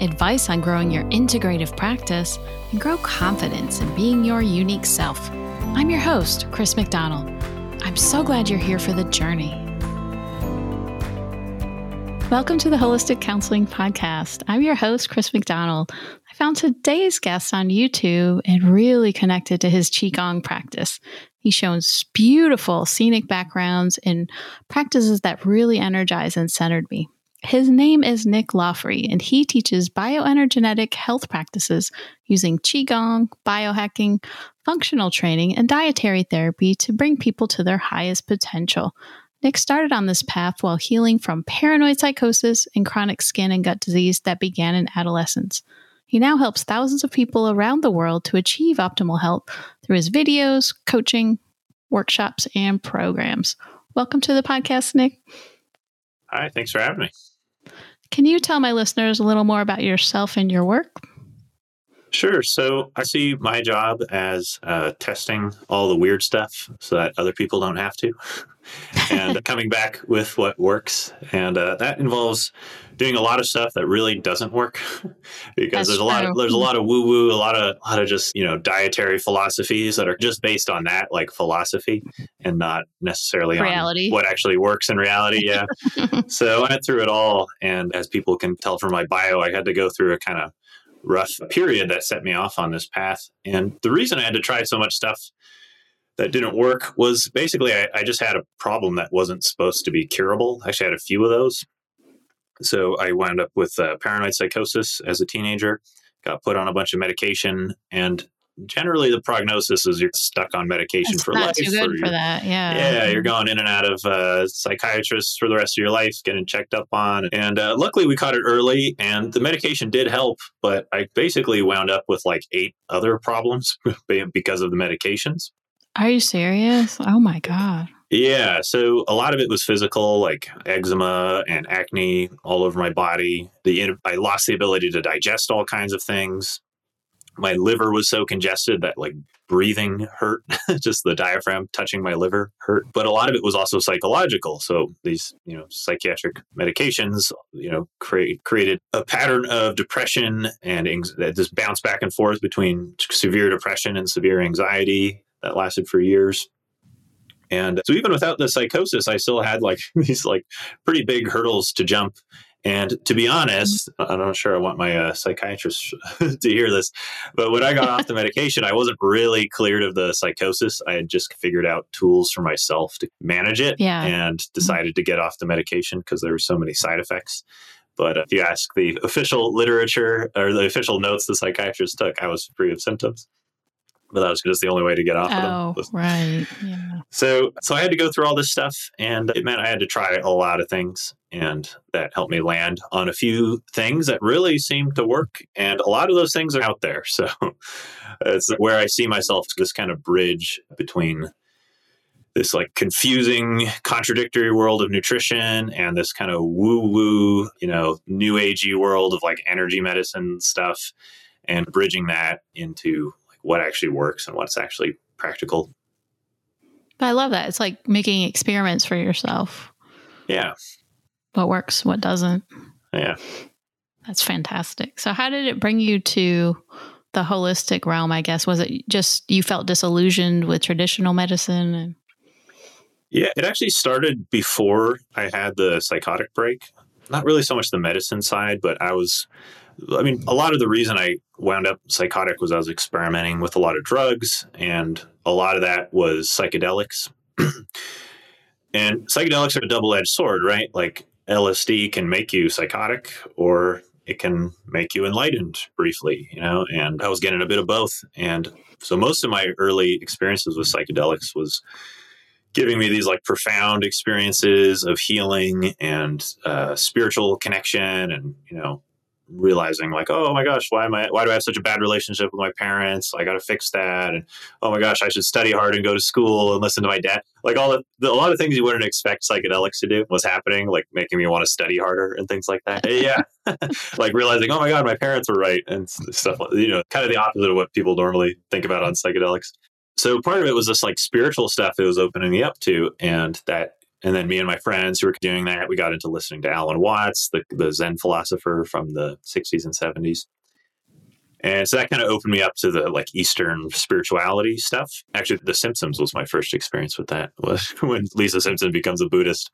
advice on growing your integrative practice, and grow confidence in being your unique self. I'm your host, Chris McDonald. I'm so glad you're here for the journey. Welcome to the Holistic Counseling Podcast. I'm your host, Chris McDonald. I found today's guest on YouTube and really connected to his Qigong practice. He shows beautiful scenic backgrounds and practices that really energize and centered me. His name is Nick Loffree, and he teaches bioenergetic health practices using Qigong, biohacking, functional training, and dietary therapy to bring people to their highest potential. Nick started on this path while healing from paranoid psychosis and chronic skin and gut disease that began in adolescence. He now helps thousands of people around the world to achieve optimal health through his videos, coaching, workshops, and programs. Welcome to the podcast, Nick. Hi, thanks for having me. Can you tell my listeners a little more about yourself and your work? Sure. So I see my job as uh, testing all the weird stuff so that other people don't have to, and coming back with what works. And uh, that involves doing a lot of stuff that really doesn't work because That's there's a lot of there's a lot of woo woo, a lot of a lot of just you know dietary philosophies that are just based on that, like philosophy, and not necessarily reality. what actually works in reality. Yeah. so I went through it all, and as people can tell from my bio, I had to go through a kind of rough period that set me off on this path. And the reason I had to try so much stuff that didn't work was basically I, I, just had a problem that wasn't supposed to be curable. I actually had a few of those. So I wound up with uh, paranoid psychosis as a teenager, got put on a bunch of medication, and generally the prognosis is you're stuck on medication That's for not life. Too good for that, yeah. Yeah, you're going in and out of uh, psychiatrists for the rest of your life, getting checked up on. And uh, luckily, we caught it early, and the medication did help. But I basically wound up with like eight other problems because of the medications. Are you serious? Oh my god. Yeah, so a lot of it was physical, like eczema and acne all over my body. The I lost the ability to digest all kinds of things my liver was so congested that like breathing hurt just the diaphragm touching my liver hurt but a lot of it was also psychological so these you know psychiatric medications you know create, created a pattern of depression and that just bounced back and forth between severe depression and severe anxiety that lasted for years and so even without the psychosis i still had like these like pretty big hurdles to jump and to be honest, I'm not sure I want my uh, psychiatrist to hear this, but when I got off the medication, I wasn't really cleared of the psychosis. I had just figured out tools for myself to manage it yeah. and mm-hmm. decided to get off the medication because there were so many side effects. But if you ask the official literature or the official notes the psychiatrist took, I was free of symptoms but that was just the only way to get off oh, of them. Oh, right. Yeah. So, so I had to go through all this stuff, and it meant I had to try a lot of things, and that helped me land on a few things that really seemed to work. And a lot of those things are out there. So, it's where I see myself this kind of bridge between this like confusing, contradictory world of nutrition and this kind of woo woo, you know, new agey world of like energy medicine stuff, and bridging that into what actually works and what's actually practical. I love that. It's like making experiments for yourself. Yeah. What works, what doesn't. Yeah. That's fantastic. So, how did it bring you to the holistic realm? I guess was it just you felt disillusioned with traditional medicine? And- yeah, it actually started before I had the psychotic break. Not really so much the medicine side, but I was I mean, a lot of the reason I wound up psychotic was I was experimenting with a lot of drugs, and a lot of that was psychedelics. and psychedelics are a double edged sword, right? Like LSD can make you psychotic, or it can make you enlightened briefly, you know? And I was getting a bit of both. And so most of my early experiences with psychedelics was giving me these like profound experiences of healing and uh, spiritual connection and, you know, realizing like, oh my gosh, why am I why do I have such a bad relationship with my parents? I got to fix that. And oh my gosh, I should study hard and go to school and listen to my dad. Like all of the, a lot of things you wouldn't expect psychedelics to do was happening, like making me want to study harder and things like that. yeah, like realizing, oh my god, my parents were right and stuff. You know, kind of the opposite of what people normally think about on psychedelics. So part of it was this like spiritual stuff it was opening me up to, and that and then me and my friends who were doing that, we got into listening to Alan Watts, the, the Zen philosopher from the 60s and 70s. And so that kind of opened me up to the like Eastern spirituality stuff. Actually, The Simpsons was my first experience with that. Was when Lisa Simpson becomes a Buddhist,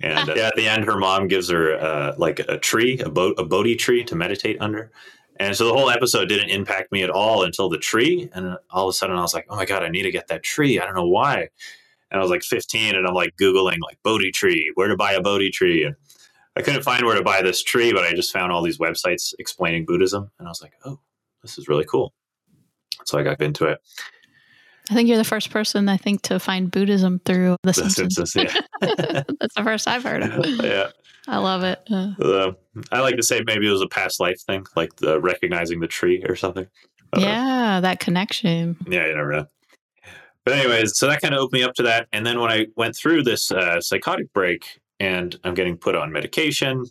and uh, at the end, her mom gives her uh, like a tree, a, bo- a Bodhi tree to meditate under. And so the whole episode didn't impact me at all until the tree, and all of a sudden I was like, "Oh my god, I need to get that tree." I don't know why and I was like 15 and I'm like Googling like Bodhi tree, where to buy a Bodhi tree. And I couldn't find where to buy this tree, but I just found all these websites explaining Buddhism. And I was like, oh, this is really cool. So I got into it. I think you're the first person I think to find Buddhism through The, the Simpsons. Simpsons yeah. That's the first I've heard of. yeah. I love it. Uh, uh, I like to say maybe it was a past life thing, like the recognizing the tree or something. Yeah, that connection. Yeah, you never know. But anyways, so that kind of opened me up to that. And then when I went through this uh, psychotic break and I'm getting put on medication,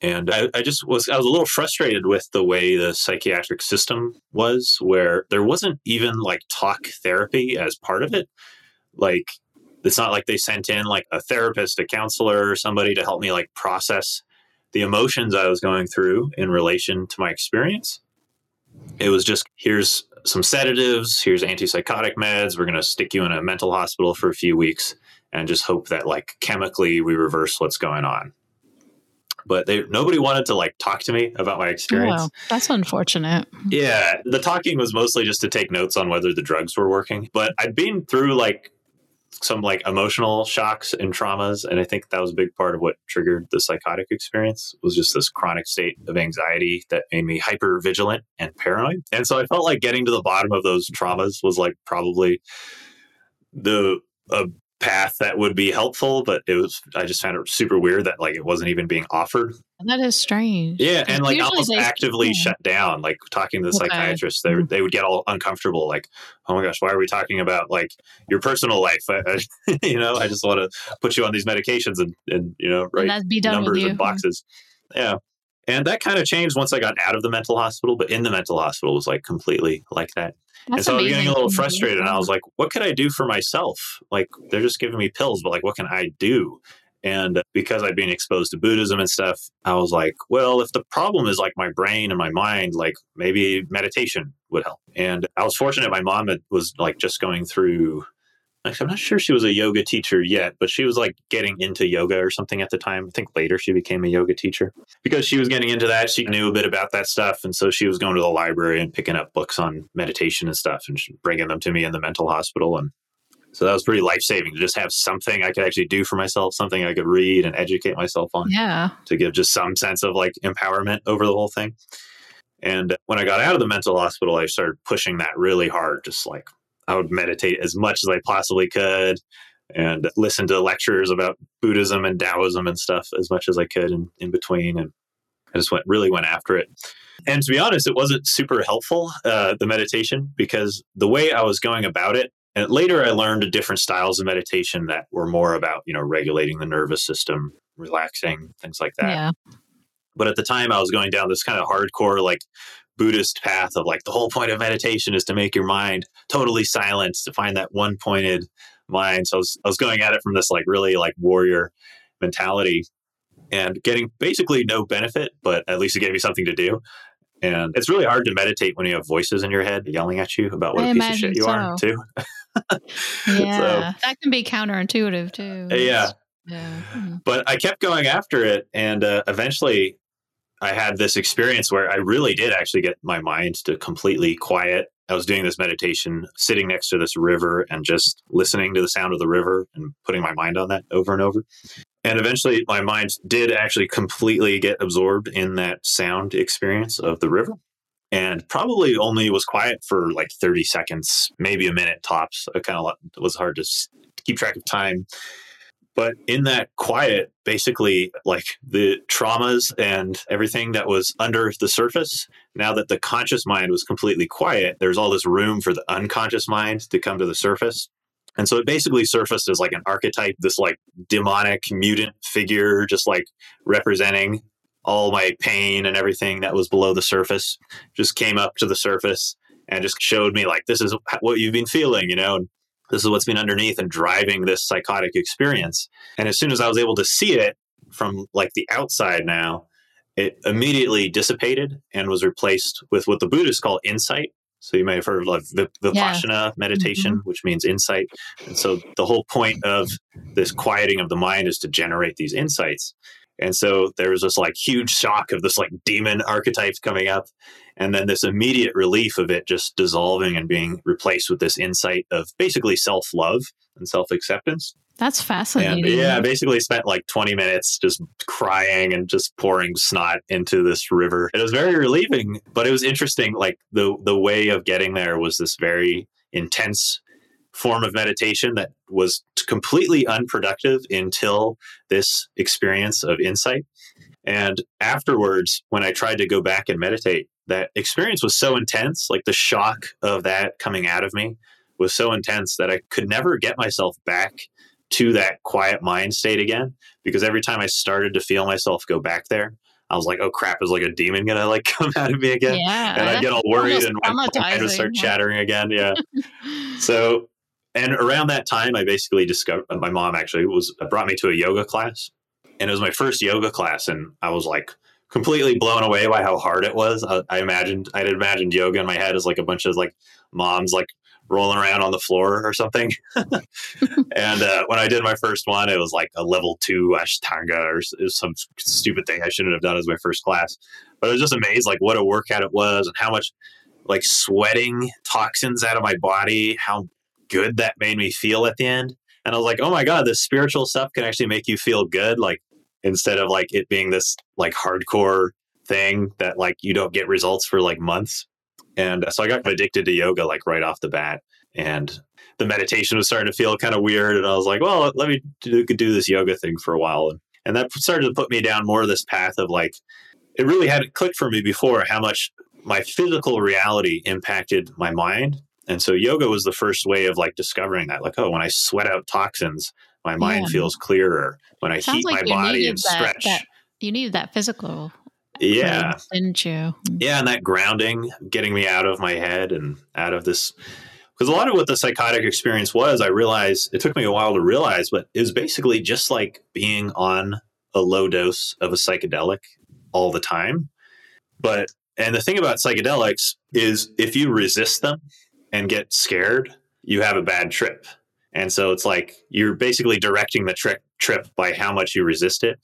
and I, I, just was I was a little frustrated with the way the psychiatric system was, where there wasn't even like talk therapy as part of it. Like it's not like they sent in like a therapist, a counselor, or somebody to help me like process the emotions I was going through in relation to my experience. It was just here's some sedatives, here's antipsychotic meds. We're going to stick you in a mental hospital for a few weeks and just hope that like chemically we reverse what's going on. But they nobody wanted to like talk to me about my experience. Oh, that's unfortunate. Yeah, the talking was mostly just to take notes on whether the drugs were working. But I'd been through like some like emotional shocks and traumas and i think that was a big part of what triggered the psychotic experience was just this chronic state of anxiety that made me hyper vigilant and paranoid. And so i felt like getting to the bottom of those traumas was like probably the a path that would be helpful, but it was I just found it super weird that like it wasn't even being offered. That is strange. Yeah, and like almost actively yeah. shut down. Like talking to the okay. psychiatrist, they mm-hmm. they would get all uncomfortable. Like, oh my gosh, why are we talking about like your personal life? I, I, you know, I just want to put you on these medications and and you know write numbers and boxes. Yeah. And that kind of changed once I got out of the mental hospital, but in the mental hospital was like completely like that. That's and so amazing. I was getting a little frustrated and I was like, what could I do for myself? Like, they're just giving me pills, but like, what can I do? And because I'd been exposed to Buddhism and stuff, I was like, well, if the problem is like my brain and my mind, like maybe meditation would help. And I was fortunate my mom was like just going through I'm not sure she was a yoga teacher yet, but she was like getting into yoga or something at the time. I think later she became a yoga teacher because she was getting into that. She knew a bit about that stuff. And so she was going to the library and picking up books on meditation and stuff and bringing them to me in the mental hospital. And so that was pretty life saving to just have something I could actually do for myself, something I could read and educate myself on. Yeah. To give just some sense of like empowerment over the whole thing. And when I got out of the mental hospital, I started pushing that really hard, just like I would meditate as much as I possibly could and listen to lectures about Buddhism and Taoism and stuff as much as I could in, in between. And I just went really went after it. And to be honest, it wasn't super helpful, uh, the meditation, because the way I was going about it, and later I learned different styles of meditation that were more about, you know, regulating the nervous system, relaxing, things like that. Yeah. But at the time, I was going down this kind of hardcore, like Buddhist path of like the whole point of meditation is to make your mind totally silent, to find that one pointed mind. So I was, I was going at it from this like really like warrior mentality and getting basically no benefit, but at least it gave me something to do. And it's really hard to meditate when you have voices in your head yelling at you about what I a piece of shit you so. are, too. yeah, so, that can be counterintuitive too. Yeah. Yeah. Hmm. But I kept going after it. And uh, eventually I had this experience where I really did actually get my mind to completely quiet. I was doing this meditation, sitting next to this river and just listening to the sound of the river and putting my mind on that over and over. And eventually, my mind did actually completely get absorbed in that sound experience of the river. And probably only was quiet for like 30 seconds, maybe a minute tops. It kind of was hard to keep track of time. But in that quiet, basically, like the traumas and everything that was under the surface, now that the conscious mind was completely quiet, there's all this room for the unconscious mind to come to the surface. And so it basically surfaced as like an archetype, this like demonic mutant figure, just like representing all my pain and everything that was below the surface, just came up to the surface and just showed me like, this is what you've been feeling, you know, and this is what's been underneath and driving this psychotic experience. And as soon as I was able to see it from like the outside now, it immediately dissipated and was replaced with what the Buddhists call insight. So you may have heard of like Vipassana yeah. meditation, mm-hmm. which means insight. And so the whole point of this quieting of the mind is to generate these insights. And so there was this like huge shock of this like demon archetypes coming up. And then this immediate relief of it just dissolving and being replaced with this insight of basically self love and self acceptance. That's fascinating. And yeah, basically spent like 20 minutes just crying and just pouring snot into this river. It was very relieving, but it was interesting. Like the the way of getting there was this very intense form of meditation that was completely unproductive until this experience of insight. And afterwards, when I tried to go back and meditate, that experience was so intense, like the shock of that coming out of me was so intense that I could never get myself back to that quiet mind state again. Because every time I started to feel myself go back there, I was like, oh crap, is like a demon gonna like come out of me again? Yeah, and I get all worried and my mind would start chattering again. Yeah. so and around that time, I basically discovered my mom actually was brought me to a yoga class, and it was my first yoga class, and I was like completely blown away by how hard it was. I, I imagined I'd imagined yoga in my head as like a bunch of like moms like rolling around on the floor or something. and uh, when I did my first one, it was like a level two Ashtanga or some stupid thing I shouldn't have done as my first class. But I was just amazed, like what a workout it was and how much like sweating toxins out of my body, how good that made me feel at the end. And I was like, oh my God, this spiritual stuff can actually make you feel good. Like instead of like it being this like hardcore thing that like you don't get results for like months. And uh, so I got addicted to yoga like right off the bat. And the meditation was starting to feel kind of weird. And I was like, well, let me do, do this yoga thing for a while. And, and that started to put me down more of this path of like, it really hadn't clicked for me before how much my physical reality impacted my mind and so yoga was the first way of like discovering that. Like, oh, when I sweat out toxins, my mind yeah. feels clearer. When I heat like my body and that, stretch. That, you needed that physical. Yeah. didn't you? Mm. Yeah. And that grounding, getting me out of my head and out of this. Because a lot of what the psychotic experience was, I realized it took me a while to realize, but it was basically just like being on a low dose of a psychedelic all the time. But, and the thing about psychedelics is if you resist them, and get scared, you have a bad trip. And so it's like you're basically directing the trip trip by how much you resist it.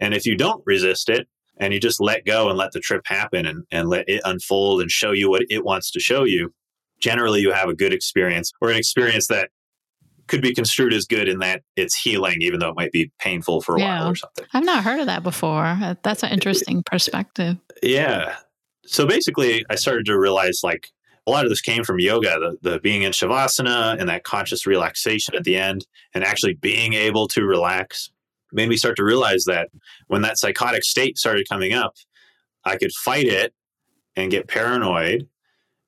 And if you don't resist it and you just let go and let the trip happen and, and let it unfold and show you what it wants to show you, generally you have a good experience or an experience that could be construed as good in that it's healing, even though it might be painful for a yeah. while or something. I've not heard of that before. Uh, that's an interesting perspective. Yeah. So basically, I started to realize like a lot of this came from yoga, the, the being in shavasana and that conscious relaxation at the end, and actually being able to relax made me start to realize that when that psychotic state started coming up, I could fight it and get paranoid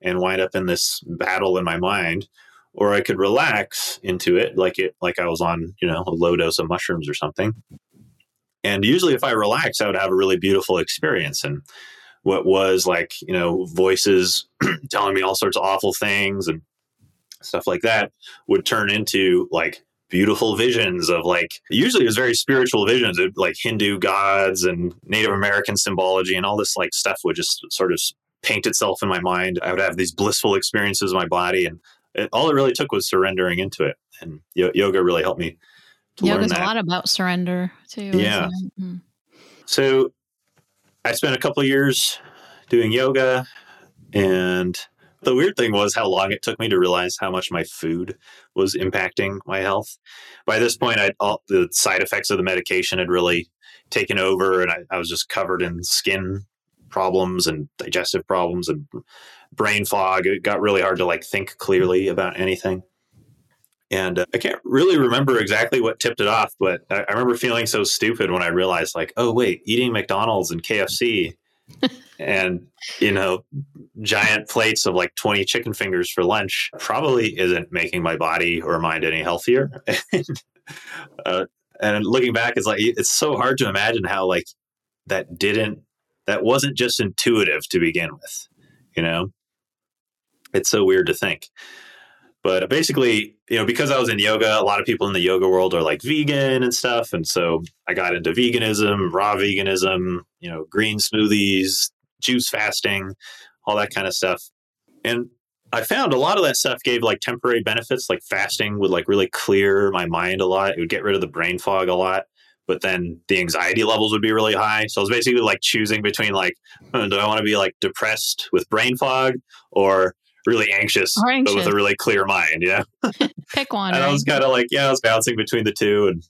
and wind up in this battle in my mind or I could relax into it like it like I was on, you know, a low dose of mushrooms or something. And usually if I relax, I would have a really beautiful experience and what was like you know voices telling me all sorts of awful things and stuff like that would turn into like beautiful visions of like usually it was very spiritual visions of like hindu gods and native american symbology and all this like stuff would just sort of paint itself in my mind. I would have these blissful experiences in my body and it, all it really took was surrendering into it. And yoga really helped me to yoga's a lot about surrender too yeah. mm-hmm. so I spent a couple years doing yoga, and the weird thing was how long it took me to realize how much my food was impacting my health. By this point, I all the side effects of the medication had really taken over, and I, I was just covered in skin problems and digestive problems and brain fog. It got really hard to like think clearly about anything. And uh, I can't really remember exactly what tipped it off, but I, I remember feeling so stupid when I realized, like, oh, wait, eating McDonald's and KFC and, you know, giant plates of like 20 chicken fingers for lunch probably isn't making my body or mind any healthier. uh, and looking back, it's like, it's so hard to imagine how, like, that didn't, that wasn't just intuitive to begin with, you know? It's so weird to think. But basically, you know, because I was in yoga, a lot of people in the yoga world are like vegan and stuff. And so I got into veganism, raw veganism, you know, green smoothies, juice fasting, all that kind of stuff. And I found a lot of that stuff gave like temporary benefits, like fasting would like really clear my mind a lot. It would get rid of the brain fog a lot. But then the anxiety levels would be really high. So I was basically like choosing between like, oh, do I want to be like depressed with brain fog or really anxious, anxious. but with a really clear mind. Yeah. Pick one. and right? I was kind of like, yeah, I was bouncing between the two. And,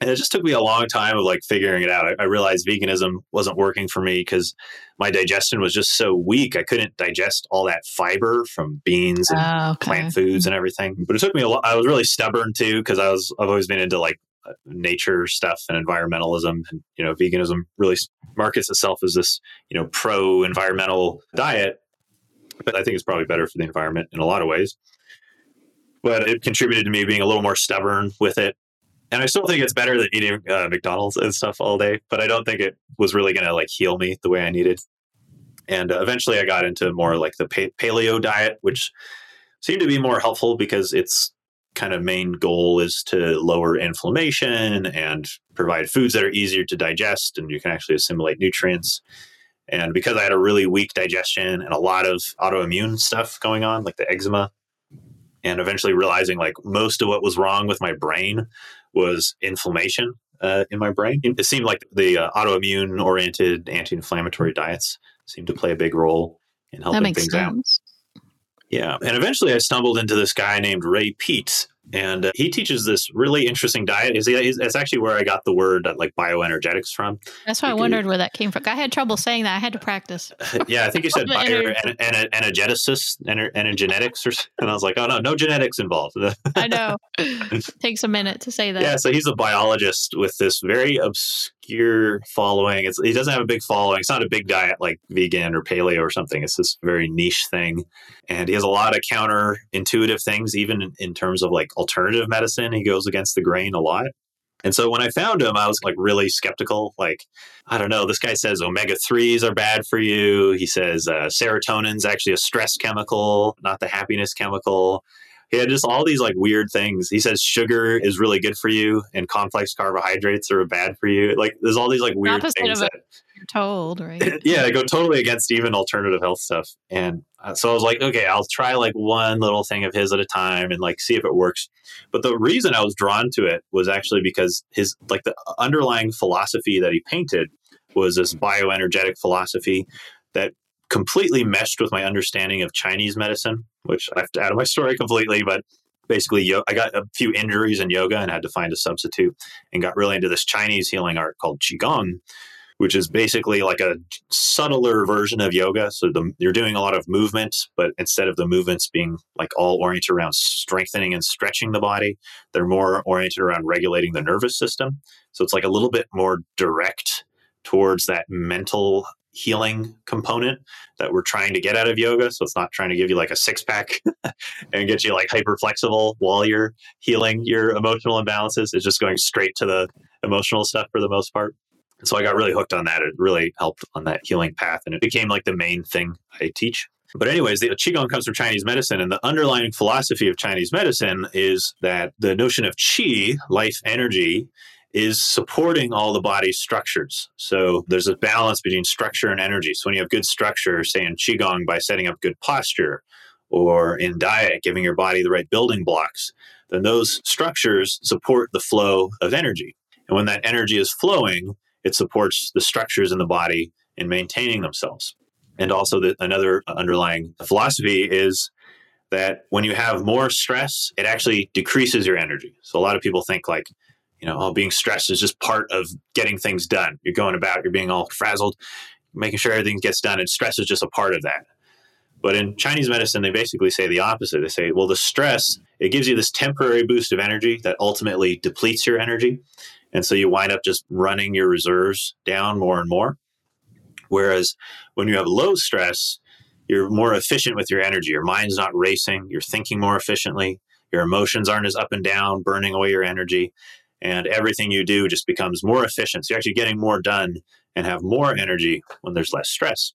and it just took me a long time of like figuring it out. I, I realized veganism wasn't working for me because my digestion was just so weak. I couldn't digest all that fiber from beans and oh, okay. plant foods and everything. But it took me a lot. I was really stubborn too because I was I've always been into like uh, nature stuff and environmentalism and you know veganism really markets itself as this you know pro environmental diet but I think it's probably better for the environment in a lot of ways. But it contributed to me being a little more stubborn with it. And I still think it's better than eating uh, McDonald's and stuff all day, but I don't think it was really going to like heal me the way I needed. And uh, eventually I got into more like the pa- paleo diet, which seemed to be more helpful because its kind of main goal is to lower inflammation and provide foods that are easier to digest and you can actually assimilate nutrients. And because I had a really weak digestion and a lot of autoimmune stuff going on, like the eczema, and eventually realizing like most of what was wrong with my brain was inflammation uh, in my brain. It seemed like the uh, autoimmune oriented anti inflammatory diets seemed to play a big role in helping things sense. out. Yeah. And eventually I stumbled into this guy named Ray Peat, and uh, he teaches this really interesting diet. Is it's actually where I got the word uh, like bioenergetics from. That's why I wondered where that came from. I had trouble saying that. I had to practice. yeah, I think you said bioenergetics, energenetics, or and I was like, oh no, no genetics involved. I know. Takes a minute to say that. Yeah, so he's a biologist with this very obscure following. It's he doesn't have a big following. It's not a big diet like vegan or paleo or something. It's this very niche thing, and he has a lot of counterintuitive things, even in, in terms of like alternative medicine. He goes against the grain a lot. And so when I found him, I was like really skeptical. Like, I don't know, this guy says omega 3s are bad for you. He says uh, serotonin's actually a stress chemical, not the happiness chemical. He had just all these like weird things. He says sugar is really good for you and complex carbohydrates are bad for you. Like, there's all these like weird things that you're told, right? yeah, they go totally against even alternative health stuff. And uh, so I was like, okay, I'll try like one little thing of his at a time and like see if it works. But the reason I was drawn to it was actually because his like the underlying philosophy that he painted was this bioenergetic philosophy that completely meshed with my understanding of Chinese medicine, which I left out of my story completely, but basically I got a few injuries in yoga and had to find a substitute and got really into this Chinese healing art called Qigong, which is basically like a subtler version of yoga. So the, you're doing a lot of movement, but instead of the movements being like all oriented around strengthening and stretching the body, they're more oriented around regulating the nervous system. So it's like a little bit more direct towards that mental healing component that we're trying to get out of yoga. So it's not trying to give you like a six pack and get you like hyper flexible while you're healing your emotional imbalances. It's just going straight to the emotional stuff for the most part so I got really hooked on that. It really helped on that healing path, and it became like the main thing I teach. But anyways, the qigong comes from Chinese medicine, and the underlying philosophy of Chinese medicine is that the notion of qi, life energy, is supporting all the body's structures. So there's a balance between structure and energy. So when you have good structure, say in qigong by setting up good posture, or in diet, giving your body the right building blocks, then those structures support the flow of energy. And when that energy is flowing, it supports the structures in the body in maintaining themselves. And also, the, another underlying philosophy is that when you have more stress, it actually decreases your energy. So a lot of people think like, you know, all being stressed is just part of getting things done. You're going about, you're being all frazzled, making sure everything gets done, and stress is just a part of that. But in Chinese medicine, they basically say the opposite. They say, well, the stress, it gives you this temporary boost of energy that ultimately depletes your energy. And so you wind up just running your reserves down more and more. Whereas when you have low stress, you're more efficient with your energy. Your mind's not racing, you're thinking more efficiently, your emotions aren't as up and down, burning away your energy. And everything you do just becomes more efficient. So you're actually getting more done and have more energy when there's less stress.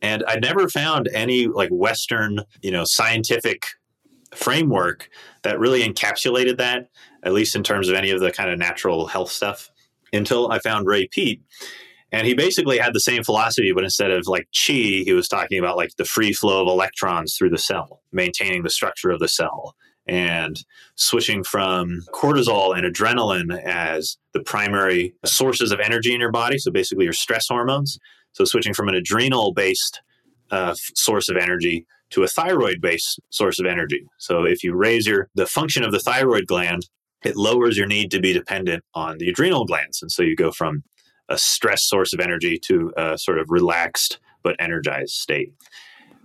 And I never found any like Western, you know, scientific framework that really encapsulated that, at least in terms of any of the kind of natural health stuff, until I found Ray Peat. And he basically had the same philosophy, but instead of like chi, he was talking about like the free flow of electrons through the cell, maintaining the structure of the cell, and switching from cortisol and adrenaline as the primary sources of energy in your body. So basically, your stress hormones so switching from an adrenal based uh, source of energy to a thyroid based source of energy. So if you raise your the function of the thyroid gland, it lowers your need to be dependent on the adrenal glands, and so you go from a stress source of energy to a sort of relaxed but energized state.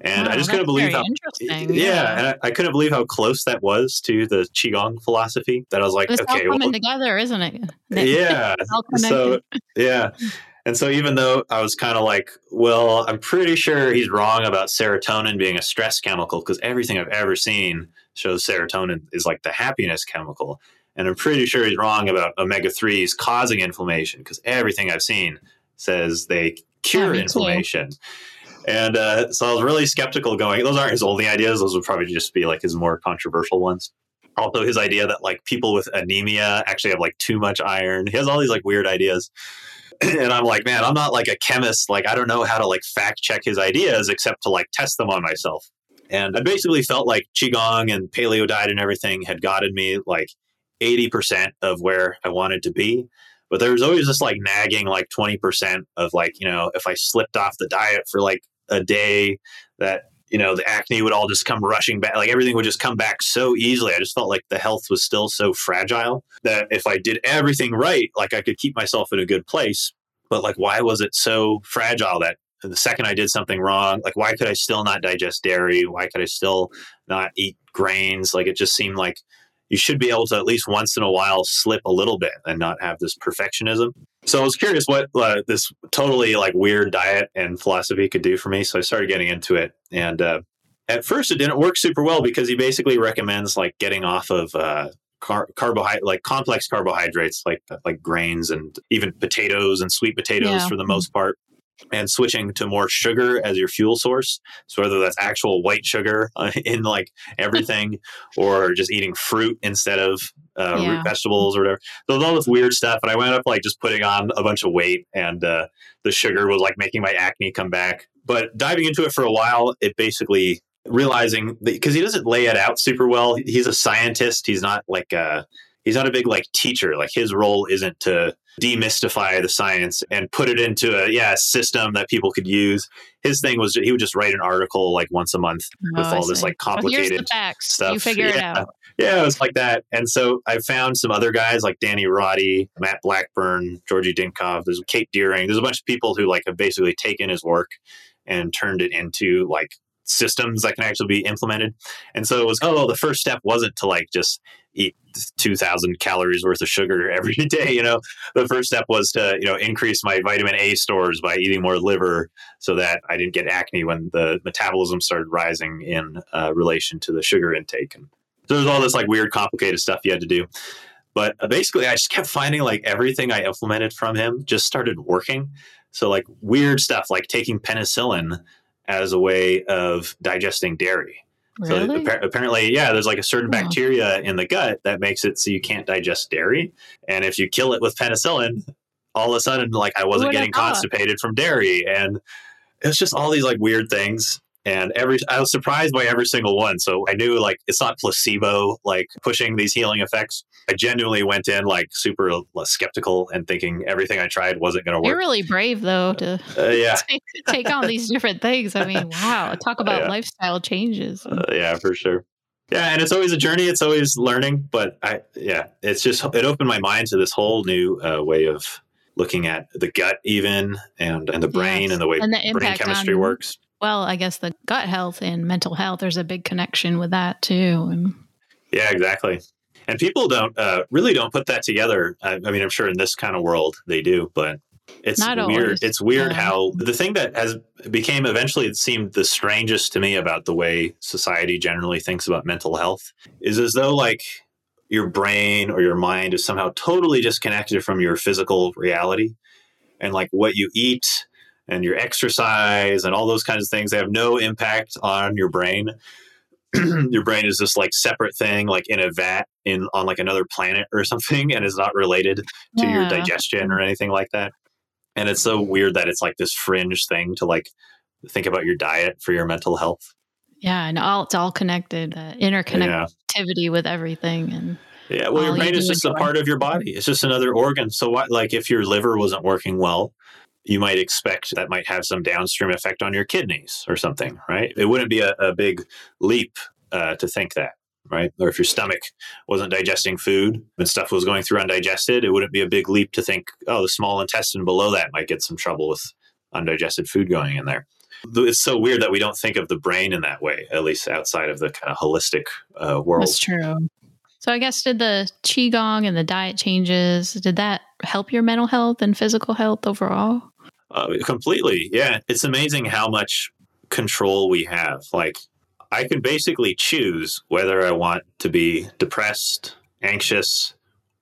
And Wow, I just couldn't believe how interesting, yeah, yeah. and I, I couldn't believe how close that was to the qigong philosophy. That I was like, It's okay, all well, coming together, isn't it? yeah. So yeah. And so even though I was kind of like, well, I'm pretty sure he's wrong about serotonin being a stress chemical because everything I've ever seen shows serotonin is like the happiness chemical. And I'm pretty sure he's wrong about omega 3s causing inflammation because everything I've seen says they cure inflammation. too. And uh, so I was really skeptical going, those aren't his only ideas. Those would probably just be like his more controversial ones. Also, his idea that like people with anemia actually have like too much iron. He has all these like weird ideas. And I'm like, man, I'm not like a chemist. Like, I don't know how to like fact check his ideas except to like test them on myself. And I basically felt like Qigong and paleo diet and everything had gotten me like 80% of where I wanted to be. But there was always this like nagging like 20% of like, you know, if I slipped off the diet for like a day, that, you know, the acne would all just come rushing back. Like everything would just come back so easily. I just felt like the health was still so fragile that if I did everything right, like I could keep myself in a good place. But like, why was it so fragile that the second I did something wrong, like why could I still not digest dairy? Why could I still not eat grains? Like it just seemed like you should be able to at least once in a while slip a little bit and not have this perfectionism. So I was curious what uh, this totally like weird diet and philosophy could do for me. So I started getting into it, and uh, at first it didn't work super well because he basically recommends like getting off of uh, car- carbohydrate, like complex carbohydrates, like like grains and even potatoes and sweet potatoes Yeah. for the most part. And switching to more sugar as your fuel source. So whether that's actual white sugar uh, in like everything, or just eating fruit instead of uh, Yeah. root vegetables or whatever. So all this weird stuff, and I wound up like just putting on a bunch of weight, and uh, the sugar was like making my acne come back. But diving into it for a while, it basically realizing because he doesn't lay it out super well. He's a scientist. He's not like a he's not a big like teacher. Like his role isn't to demystify the science and put it into a yeah system that people could use. His thing was he would just write an article like once a month oh, with Oh, I all this like Well, complicated facts. stuff. You figure it out. Yeah, it was like that. And so I found some other guys like Danny Roddy, Matt Blackburn, Georgi Dinkov, there's Kate Deering. There's a bunch of people who like have basically taken his work and turned it into like systems that can actually be implemented. And so it was, oh, the first step wasn't to like just eat 2000 calories worth of sugar every day, you know. The first step was to, you know, increase my vitamin A stores by eating more liver so that I didn't get acne when the metabolism started rising in uh, relation to the sugar intake. And so there's all this like weird, complicated stuff you had to do. But uh, basically, I just kept finding like everything I implemented from him just started working. So like weird stuff like taking penicillin as a way of digesting dairy. So Really? appa- apparently, yeah, there's like a certain bacteria in the gut that makes it so you can't digest dairy. And if you kill it with penicillin, all of a sudden, like I wasn't getting constipated from dairy. And it's just all these like weird things. And every I was surprised by every single one. So I knew like it's not placebo like pushing these healing effects. I genuinely went in like super skeptical and thinking everything I tried wasn't going to work. You're really brave though to Uh, yeah, take, take on these different things. I mean, wow. Talk about Yeah. lifestyle changes. Uh, yeah, for sure. Yeah, and it's always a journey. It's always learning, but I yeah, it's just it opened my mind to this whole new uh, way of looking at the gut, even and and the brain Yes. and the way And the brain chemistry on- works. Well, I guess the gut health and mental health, there's a big connection with that too. And yeah, exactly. And people don't uh, really don't put that together. I, I, mean, I'm sure in this kind of world they do, but it's Not weird. always. It's weird Yeah. how the thing that has became eventually it seemed the strangest to me about the way society generally thinks about mental health is as though like your brain or your mind is somehow totally disconnected from your physical reality and like what you eat and your exercise and all those kinds of things they have no impact on your brain your brain is this like separate thing like in a vat in on like another planet or something and is not related to your digestion or anything like that and it's so weird that it's like this fringe thing to like think about your diet for your mental health yeah, and all it's all connected, uh, interconnectivity with everything. And Yeah, well, your all you brain is just a part of your body. It's just another organ. So, what, like, if your liver wasn't working well, you might expect that might have some downstream effect on your kidneys or something, right? It wouldn't be a, a big leap uh, to think that, right? Or if your stomach wasn't digesting food and stuff was going through undigested, it wouldn't be a big leap to think, oh, the small intestine below that might get some trouble with undigested food going in there. It's so weird that we don't think of the brain in that way, at least outside of the kind of holistic uh, world. that's true. So I guess did the qigong and the diet changes did that help your mental health and physical health overall? Uh, completely. Yeah. It's amazing how much control we have. Like, I can basically choose whether I want to be depressed, anxious,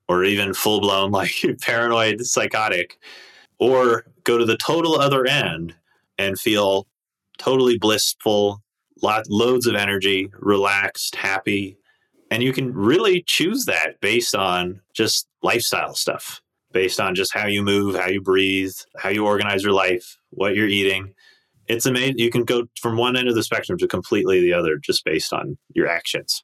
or even full blown, like paranoid, psychotic, or go to the total other end and feel totally blissful, lot, loads of energy, relaxed, happy. And you can really choose that based on just lifestyle stuff based on just how you move, how you breathe, how you organize your life, what you're eating. It's amazing. You can go from one end of the spectrum to completely the other just based on your actions.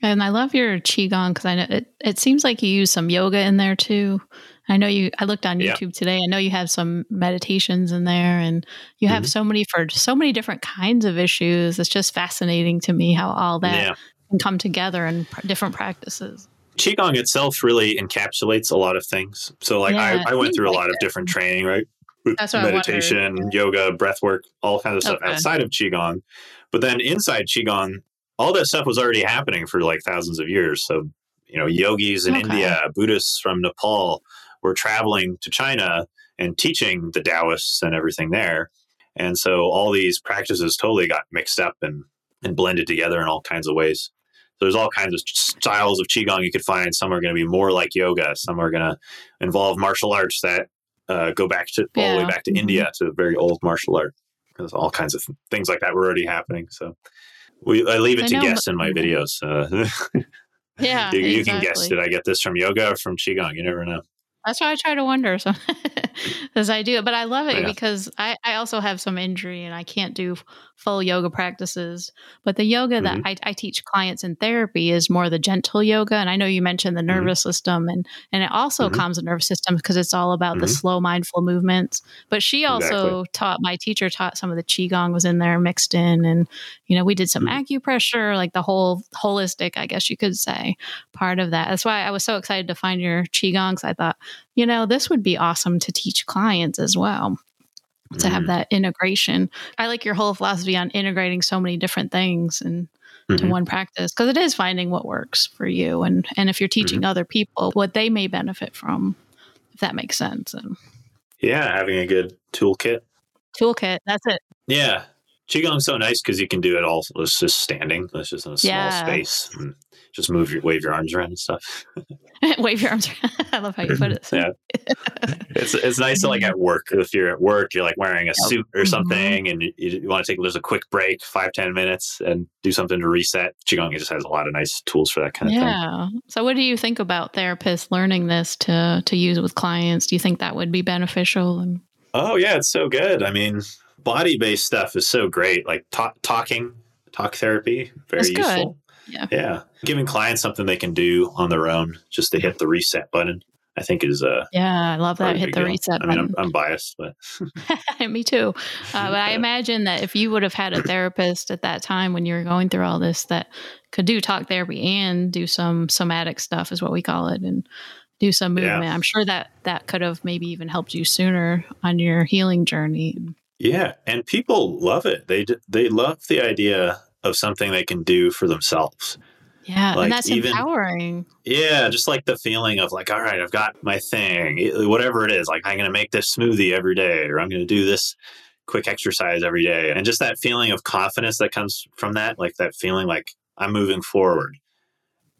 And I love your qigong because I know it, it seems like you use some yoga in there too. I know you. I looked on Yeah. YouTube today. I know you have some meditations in there, and you have Mhm. so many for so many different kinds of issues. It's just fascinating to me how all that Yeah. can come together in pr- different practices. Qigong itself really encapsulates a lot of things. So, like, Yeah, I, I went through a like lot of different training, right? That's meditation, yoga, breath work, all kinds of stuff Okay. outside of Qigong. But then inside Qigong, all that stuff was already happening for like thousands of years. So, you know, yogis in Okay. India, Buddhists from Nepal were traveling to China and teaching the Taoists and everything there. And so all these practices totally got mixed up and, and blended together in all kinds of ways. There's all kinds of styles of qigong you could find. Some are going to be more like yoga. Some are going to involve martial arts that uh, go back to all the way back to Mhm. India to very old martial art. There's all kinds of things like that were already happening. So we I leave it I to know, guess in my videos. Uh, Yeah, you, you can guess. Did I get this from yoga or from qigong? You never know. That's why I try to wonder. So, as I do, but I love it Yeah. because I, I also have some injury and I can't do full yoga practices. But the yoga that Mhm. I, I teach clients in therapy is more the gentle yoga. And I know you mentioned the nervous system, and and it also Mhm. calms the nervous system because it's all about the Mhm. slow, mindful movements. But she also taught my teacher taught some of the qigong was in there mixed in, and you know we did some Mhm. acupressure, like the whole holistic, I guess you could say, part of that. That's why I was so excited to find your qigongs. I thought you know, this would be awesome to teach clients as well to have Mhm. that integration. I like your whole philosophy on integrating so many different things and to Mhm. one practice because it is finding what works for you and and if you're teaching Mm-hmm. other people what they may benefit from if that makes sense and Yeah, having a good toolkit. toolkit that's it Yeah. Qigong's so nice because you can do it all. It's just standing. It's just in a small Yeah. space. And just move your wave your arms around and stuff. wave your arms around. i love how you put it Yeah. it's it's nice to like at work if you're at work you're like wearing a suit or Mhm. something and you, you want to take there's a quick break five ten minutes and do something to reset qigong just has a lot of nice tools for that kind of thing yeah so what do you think about therapists learning this to to use with clients do you think that would be beneficial and oh yeah it's so good i mean body based stuff is so great like ta- talking talk therapy very useful Yeah. yeah giving clients something they can do on their own just to hit the reset button i think is uh yeah i love that hit the deal. reset i mean I'm, I'm biased but Me too. Uh, but I imagine that if you would have had a therapist at that time when you were going through all this that could do talk therapy and do some somatic stuff, is what we call it, and do some Yeah. movement, I'm sure that that could have maybe even helped you sooner on your healing journey. Yeah, and people love it. They they love the idea of something they can do for themselves. Yeah, like and that's even, empowering. Yeah, just like the feeling of like, all right, I've got my thing, whatever it is. Like, I'm going to make this smoothie every day, or I'm going to do this quick exercise every day, and just that feeling of confidence that comes from that, like that feeling like I'm moving forward,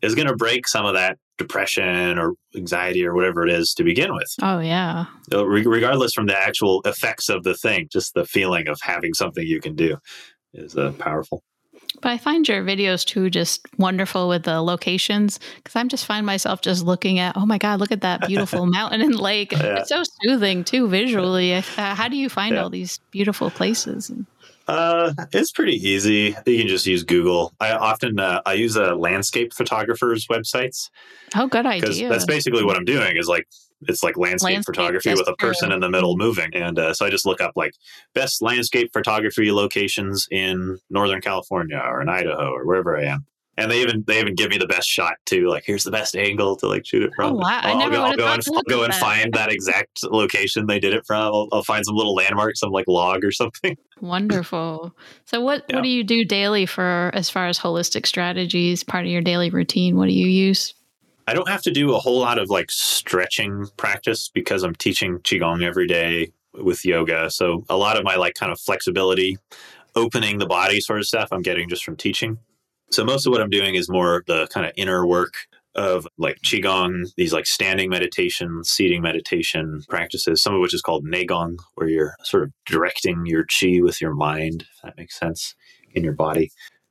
is going to break some of that depression or anxiety or whatever it is to begin with. Oh yeah. Regardless from the actual effects of the thing, just the feeling of having something you can do is uh, powerful. But I find your videos too just wonderful with the locations because I'm just find myself just looking at, oh my God, look at that beautiful mountain and lake. Yeah. It's so soothing too visually. Uh, how do you find yeah. all these beautiful places? Uh, it's pretty easy. You can just use Google. I often uh, I use a landscape photographers websites. Oh, good idea. That's basically what I'm doing. Is like it's like landscape, landscape photography with a person in the middle moving. And uh, so I just look up like best landscape photography locations in Northern California or in Idaho or wherever I am. And they even they even give me the best shot too. Like here's the best angle to like shoot it from. Oh, wow. I'll, I never I'll go, I'll go and, I'll go and find that exact location they did it from. I'll, I'll, find some little landmark, some like log or something. Wonderful. So what yeah. what do you do daily for as far as holistic strategies? Part of your daily routine. What do you use? I don't have to do a whole lot of like stretching practice because I'm teaching Qigong every day with yoga. So a lot of my like kind of flexibility, opening the body sort of stuff, I'm getting just from teaching. So most of what I'm doing is more the kind of inner work of like qigong, these like standing meditation, seating meditation practices, some of which is called neigong, where you're sort of directing your qi with your mind, if that makes sense, in your body.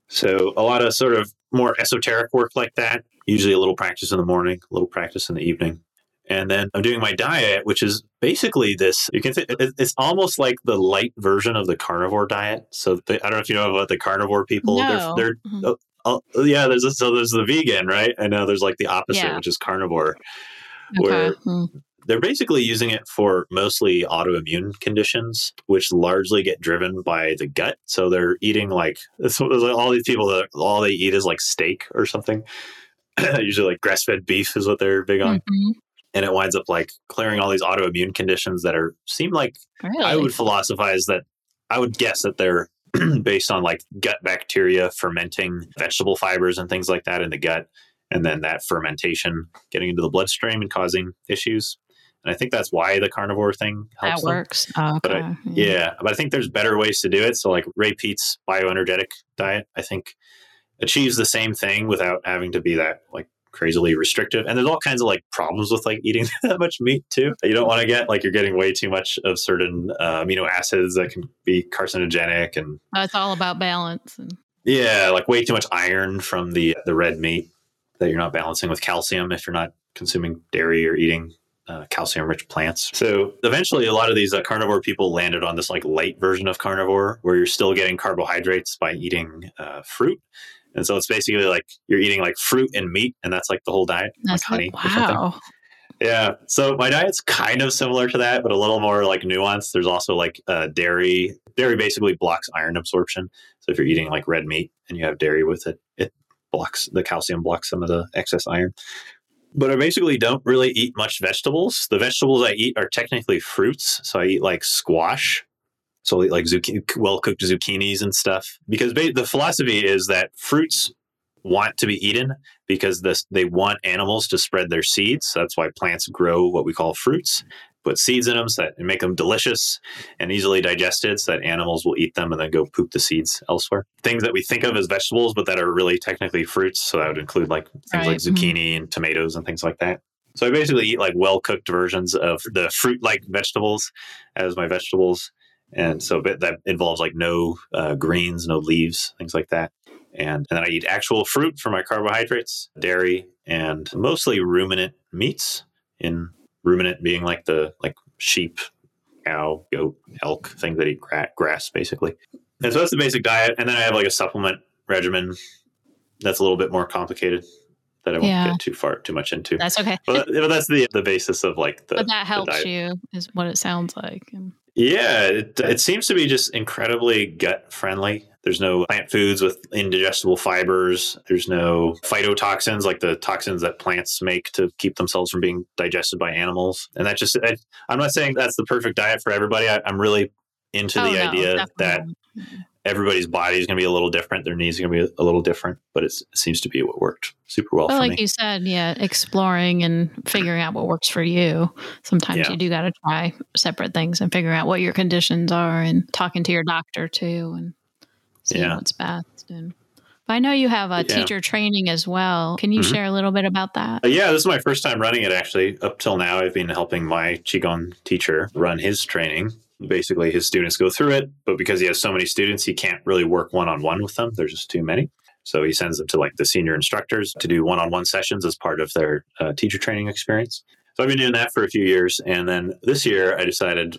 So a lot of sort of more esoteric work like that. Usually a little practice in the morning, a little practice in the evening. And then I'm doing my diet, which is basically this. You can it's almost like the light version of the carnivore diet. So I don't know if you know about the carnivore people. No. They're, they're mm-hmm. Oh, oh, yeah. There's a, so there's the vegan, right? I know there's like the opposite, yeah. which is carnivore, okay. where hmm they're basically using it for mostly autoimmune conditions, which largely get driven by the gut. So they're eating like all these people that all they eat is like steak or something. Usually, like grass fed beef is what they're big on. Mm-hmm. And it winds up like clearing all these autoimmune conditions that are seem like really? I would philosophize that I would guess that they're based on like gut bacteria fermenting vegetable fibers and things like that in the gut and then that fermentation getting into the bloodstream and causing issues. And I think that's why the carnivore thing helps. That works. Oh, okay. But I, yeah, but I think there's better ways to do it. So like Ray Peat's bioenergetic diet, I think achieves the same thing without having to be that like crazily restrictive. And there's all kinds of like problems with like eating that much meat too. You don't want to get like you're getting way too much of certain uh, amino acids that can be carcinogenic and oh, it's all about balance. And- yeah, like way too much iron from the the red meat that you're not balancing with calcium if you're not consuming dairy or eating uh, calcium rich plants. So eventually, a lot of these uh, carnivore people landed on this like light version of carnivore where you're still getting carbohydrates by eating uh, fruit. And so it's basically like you're eating like fruit and meat, and that's like the whole diet, that's like honey. Like, wow. Yeah. So my diet's kind of similar to that, but a little more like nuanced. There's also like uh, dairy. Dairy basically blocks iron absorption. So if you're eating like red meat and you have dairy with it, it blocks the calcium blocks some of the excess iron but I basically don't really eat much vegetables. The vegetables I eat are technically fruits. So I eat like squash. So like zucchini, well cooked zucchinis and stuff. Because the philosophy is that fruits want to be eaten because this, they want animals to spread their seeds. That's why plants grow what we call fruits put seeds in them so that and make them delicious and easily digested so that animals will eat them and then go poop the seeds elsewhere. Things that we think of as vegetables, but that are really technically fruits. So that would include like things right. like mm-hmm. zucchini and tomatoes and things like that. So I basically eat like well cooked versions of the fruit like vegetables as my vegetables. And so that involves like no uh, greens, no leaves, things like that. And, and then I eat actual fruit for my carbohydrates, dairy, and mostly ruminant meats in ruminant being like the like sheep, cow, goat, elk, things that eat grass basically. And so that's the basic diet. And then I have like a supplement regimen that's a little bit more complicated that I won't yeah. get too far too much into. That's okay. but, but that's the the basis of like the. But that helps you, is what it sounds like. Yeah, it, it seems to be just incredibly gut friendly. There's no plant foods with indigestible fibers. There's no phytotoxins, like the toxins that plants make to keep themselves from being digested by animals. And that just, I, am not saying that's the perfect diet for everybody. I, I'm really into Oh, the no, idea definitely that. Everybody's body is going to be a little different. Their needs are going to be a little different, but it's, it seems to be what worked super well But for like me. you said, yeah, exploring and figuring out what works for you. Sometimes Yeah. you do got to try separate things and figure out what your conditions are and talking to your doctor too and see Yeah. what's best. And but I know you have a Yeah. teacher training as well. Can you Mhm. share a little bit about that? Uh, yeah, this is my first time running it actually. Up till now, I've been helping my Qigong teacher run his training. Basically, his students go through it, but because he has so many students, he can't really work one on one with them. There's just too many. So he sends them to like the senior instructors to do one on one sessions as part of their uh, teacher training experience. So I've been doing that for a few years. And then this year, I decided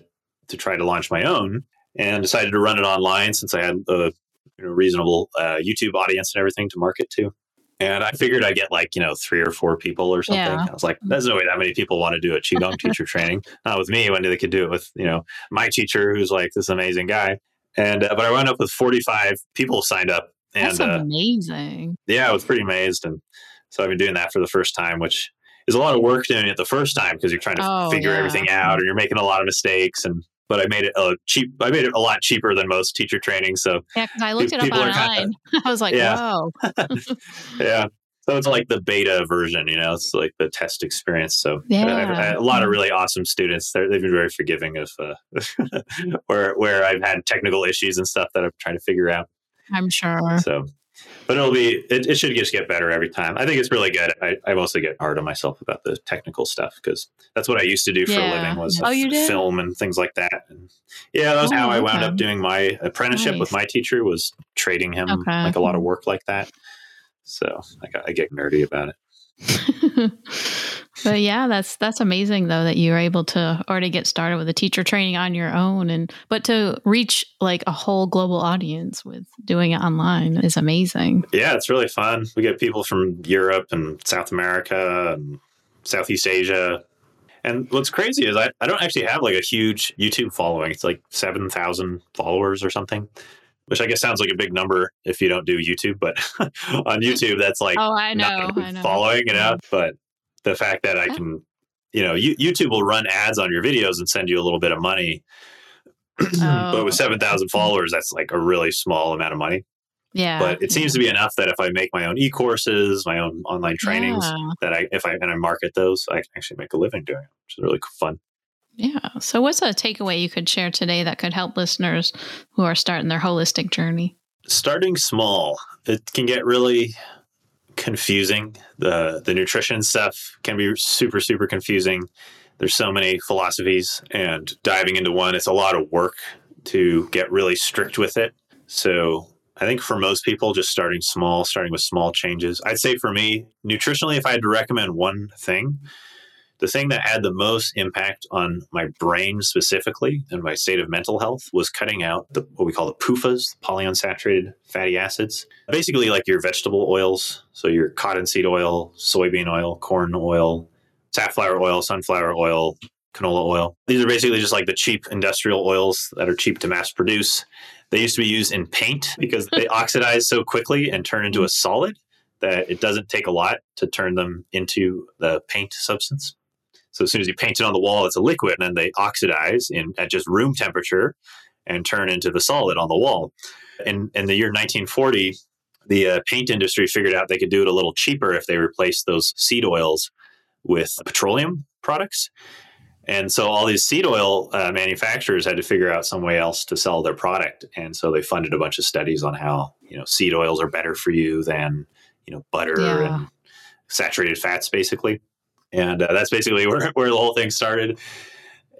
to try to launch my own and decided to run it online since I had a you know, reasonable uh, YouTube audience and everything to market to. And I figured I'd get like, you know, three or four people or something. Yeah. I was like, there's no way that many people want to do a Qigong teacher training. Not with me, when they could do it with, you know, my teacher who's like this amazing guy. And, uh, but I wound up with 45 people signed up. And That's uh, amazing. yeah, I was pretty amazed. And so I've been doing that for the first time, which is a lot of work doing it the first time because you're trying to Oh, figure yeah. everything out or you're making a lot of mistakes. And, but I made it a cheap, I made it a lot cheaper than most teacher training. So Yeah, because I looked it up online. kinda- I was like, Yeah. whoa. yeah. So it's like the beta version, you know, it's like the test experience. So Yeah. I've a lot of really awesome students. They're, they've been very forgiving of uh, where where I've had technical issues and stuff that I'm trying to figure out. I'm sure. So, but it'll be it, it should just get better every time. I think it's really good. I, I mostly get hard on myself about the technical stuff because that's what I used to do for a living was Oh, you did? film and things like that. And yeah, that was Oh, how I oh, wound up doing my apprenticeship with my teacher was trading him Okay. like a lot of work like that. So I, got, I get nerdy about it. but yeah, that's that's amazing though that you were able to already get started with a teacher training on your own and but to reach like a whole global audience with doing it online is amazing. Yeah, it's really fun. We get people from Europe and South America and Southeast Asia. And what's crazy is I, I don't actually have like a huge YouTube following. It's like 7,000 followers or something, which I guess sounds like a big number if you don't do YouTube. But on YouTube, that's like oh, I know. I know. following, you know. But the fact that I can, you know, you, YouTube will run ads on your videos and send you a little bit of money. but Oh. with 7,000 followers, that's like a really small amount of money Yeah. but it seems to be enough that if I make my own e-courses, my own online trainings, Yeah. that I if I and I market those, I can actually make a living doing it, which is really fun. Yeah. So what's a takeaway you could share today that could help listeners who are starting their holistic journey? Starting small, it can get really confusing. the The nutrition stuff can be super super confusing. There's so many philosophies, and diving into one, it's a lot of work to get really strict with it. So I think for most people, just starting small, starting with small changes. I'd say for me, nutritionally, if I had to recommend one thing, the thing that had the most impact on my brain specifically and my state of mental health was cutting out the what we call the PUFAs, polyunsaturated fatty acids. Basically, like your vegetable oils, so your cottonseed oil, soybean oil, corn oil, safflower oil, sunflower oil, canola oil. These are basically just like the cheap industrial oils that are cheap to mass produce. They used to be used in paint because they oxidize so quickly and turn into a solid that it doesn't take a lot to turn them into the paint substance. So as soon as you paint it on the wall, it's a liquid, and then they oxidize in at just room temperature and turn into the solid on the wall. In in the year 1940, the uh, paint industry figured out they could do it a little cheaper if they replaced those seed oils with petroleum products. And so all these seed oil uh, manufacturers had to figure out some way else to sell their product, and so they funded a bunch of studies on how you know seed oils are better for you than you know butter Yeah. and saturated fats, basically. And uh, that's basically where, where the whole thing started.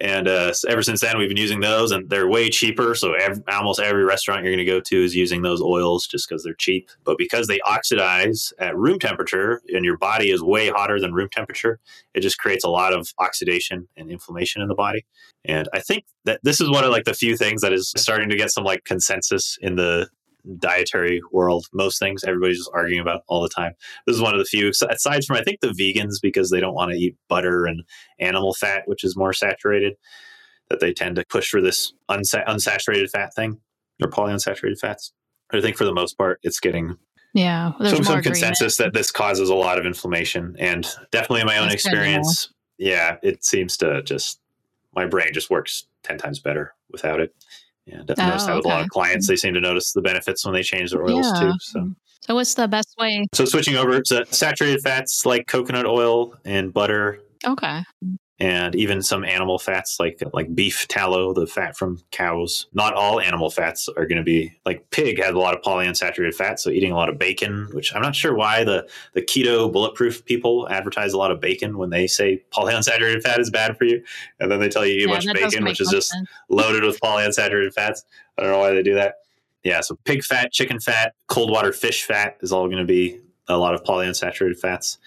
And uh, ever since then, we've been using those, and they're way cheaper. So almost every restaurant you're going to go to is using those oils just because they're cheap. But because they oxidize at room temperature, and your body is way hotter than room temperature, it just creates a lot of oxidation and inflammation in the body. And I think that this is one of like the few things that is starting to get some like consensus in the dietary world. Most things everybody's just arguing about all the time. This is one of the few, aside from I think the vegans because they don't want to eat butter and animal fat, which is more saturated, that they tend to push for this unsa- unsaturated fat thing or polyunsaturated fats. But I think for the most part, it's getting Yeah. There's some, more some consensus that this causes a lot of inflammation. And definitely in my own That's good to know. experience, yeah, it seems to just, my brain just works 10 times better without it. And I've noticed that oh, with a lot of clients. They seem to notice the benefits when they change their oils Yeah. too. So, So, what's the best way? so switching over to saturated fats like coconut oil and butter, Okay. And even some animal fats like like beef tallow, the fat from cows. Not all animal fats are going to be like pig has a lot of polyunsaturated fat, so eating a lot of bacon, which I'm not sure why the the keto bulletproof people advertise a lot of bacon when they say polyunsaturated fat is bad for you, and then they tell you eat a Yeah, bunch of bacon, which is much just sense. loaded with polyunsaturated fats. I don't know why they do that. Yeah, so pig fat, chicken fat, cold water fish fat is all going to be a lot of polyunsaturated fats.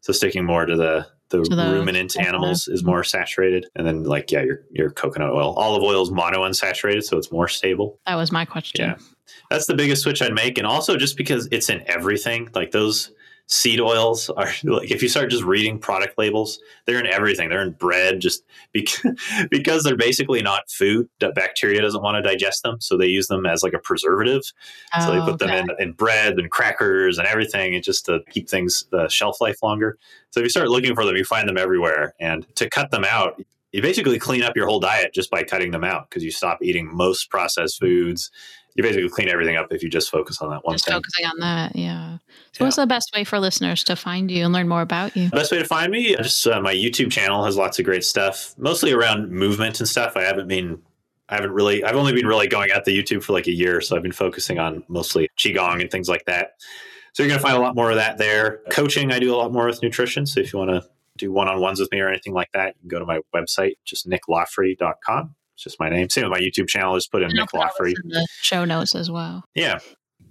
So sticking more to the the ruminant animals is more saturated, and then like yeah, your your coconut oil, olive oil is monounsaturated, so it's more stable. That was my question. Yeah. That's the biggest switch I'd make, and also just because it's in everything, like those seed oils are like if you start just reading product labels, they're in everything. They're in bread, just because because they're basically not food. Bacteria doesn't want to digest them, so they use them as like a preservative. So they Oh, put them in, in bread and crackers and everything, and just to keep things the shelf life longer. So if you start looking for them, you find them everywhere. And to cut them out, you basically clean up your whole diet just by cutting them out because you stop eating most processed foods. You basically clean everything up if you just focus on that one Just thing. focusing on that. Yeah. So, Yeah. what's the best way for listeners to find you and learn more about you? The best way to find me, just uh, my YouTube channel has lots of great stuff, mostly around movement and stuff. I haven't been, I haven't really, I've only been really going at the YouTube for like a year, so I've been focusing on mostly qigong and things like that. So you're going to find a lot more of that there. Coaching, I do a lot more with nutrition. So if you want to do one-on-ones with me or anything like that, you can go to my website, just nickloffree.com. It's just my name. Same with my YouTube channel. Just put in Nick put all Loffree. this in the show notes as well. Yeah.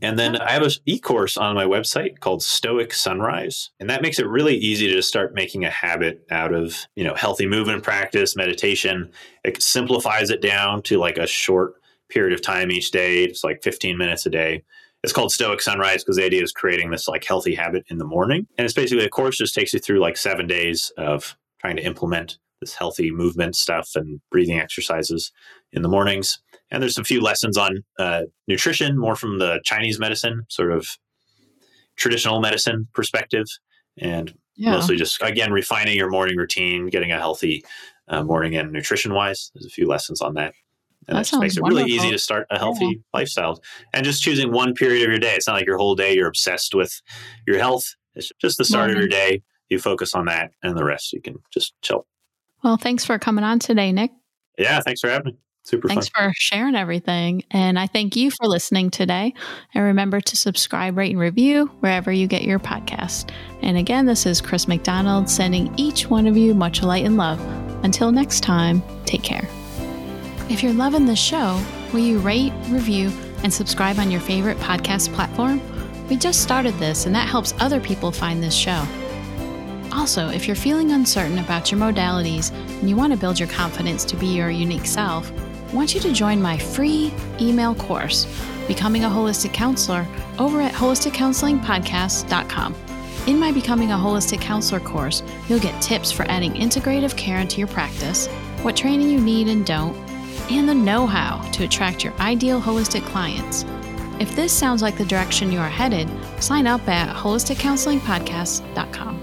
And then I have an e-course on my website called Stoic Sunrise, and that makes it really easy to start making a habit out of, you know, healthy movement practice, meditation. It simplifies it down to like a short period of time each day. It's like 15 minutes a day. It's called Stoic Sunrise because the idea is creating this like healthy habit in the morning. And it's basically a course just takes you through like 7 days of trying to implement this healthy movement stuff and breathing exercises in the mornings. And there's a few lessons on uh, nutrition, more from the Chinese medicine, sort of traditional medicine perspective, and Yeah. mostly just again refining your morning routine, getting a healthy uh, morning and nutrition wise. There's a few lessons on that. And That that, just makes it sounds really easy to start a healthy lifestyle and just choosing one period of your day. It's not like your whole day you're obsessed with your health. It's just the start of your day. You focus on that, and the rest you can just chill. Well, thanks for coming on today, Nick. Yeah, thanks for having me. Super Thanks fun. for sharing everything. And I thank you for listening today. And remember to subscribe, rate, and review wherever you get your podcast. And again, this is Chris McDonald sending each one of you much light and love. Until next time, take care. If you're loving the show, will you rate, review, and subscribe on your favorite podcast platform? We just started this, and that helps other people find this show. Also, if you're feeling uncertain about your modalities and you want to build your confidence to be your unique self, I want you to join my free email course, Becoming a Holistic Counselor, over at holisticcounselingpodcast.com. In my Becoming a Holistic Counselor course, you'll get tips for adding integrative care into your practice, what training you need and don't, and the know how to attract your ideal holistic clients. If this sounds like the direction you are headed, sign up at holisticcounselingpodcast.com.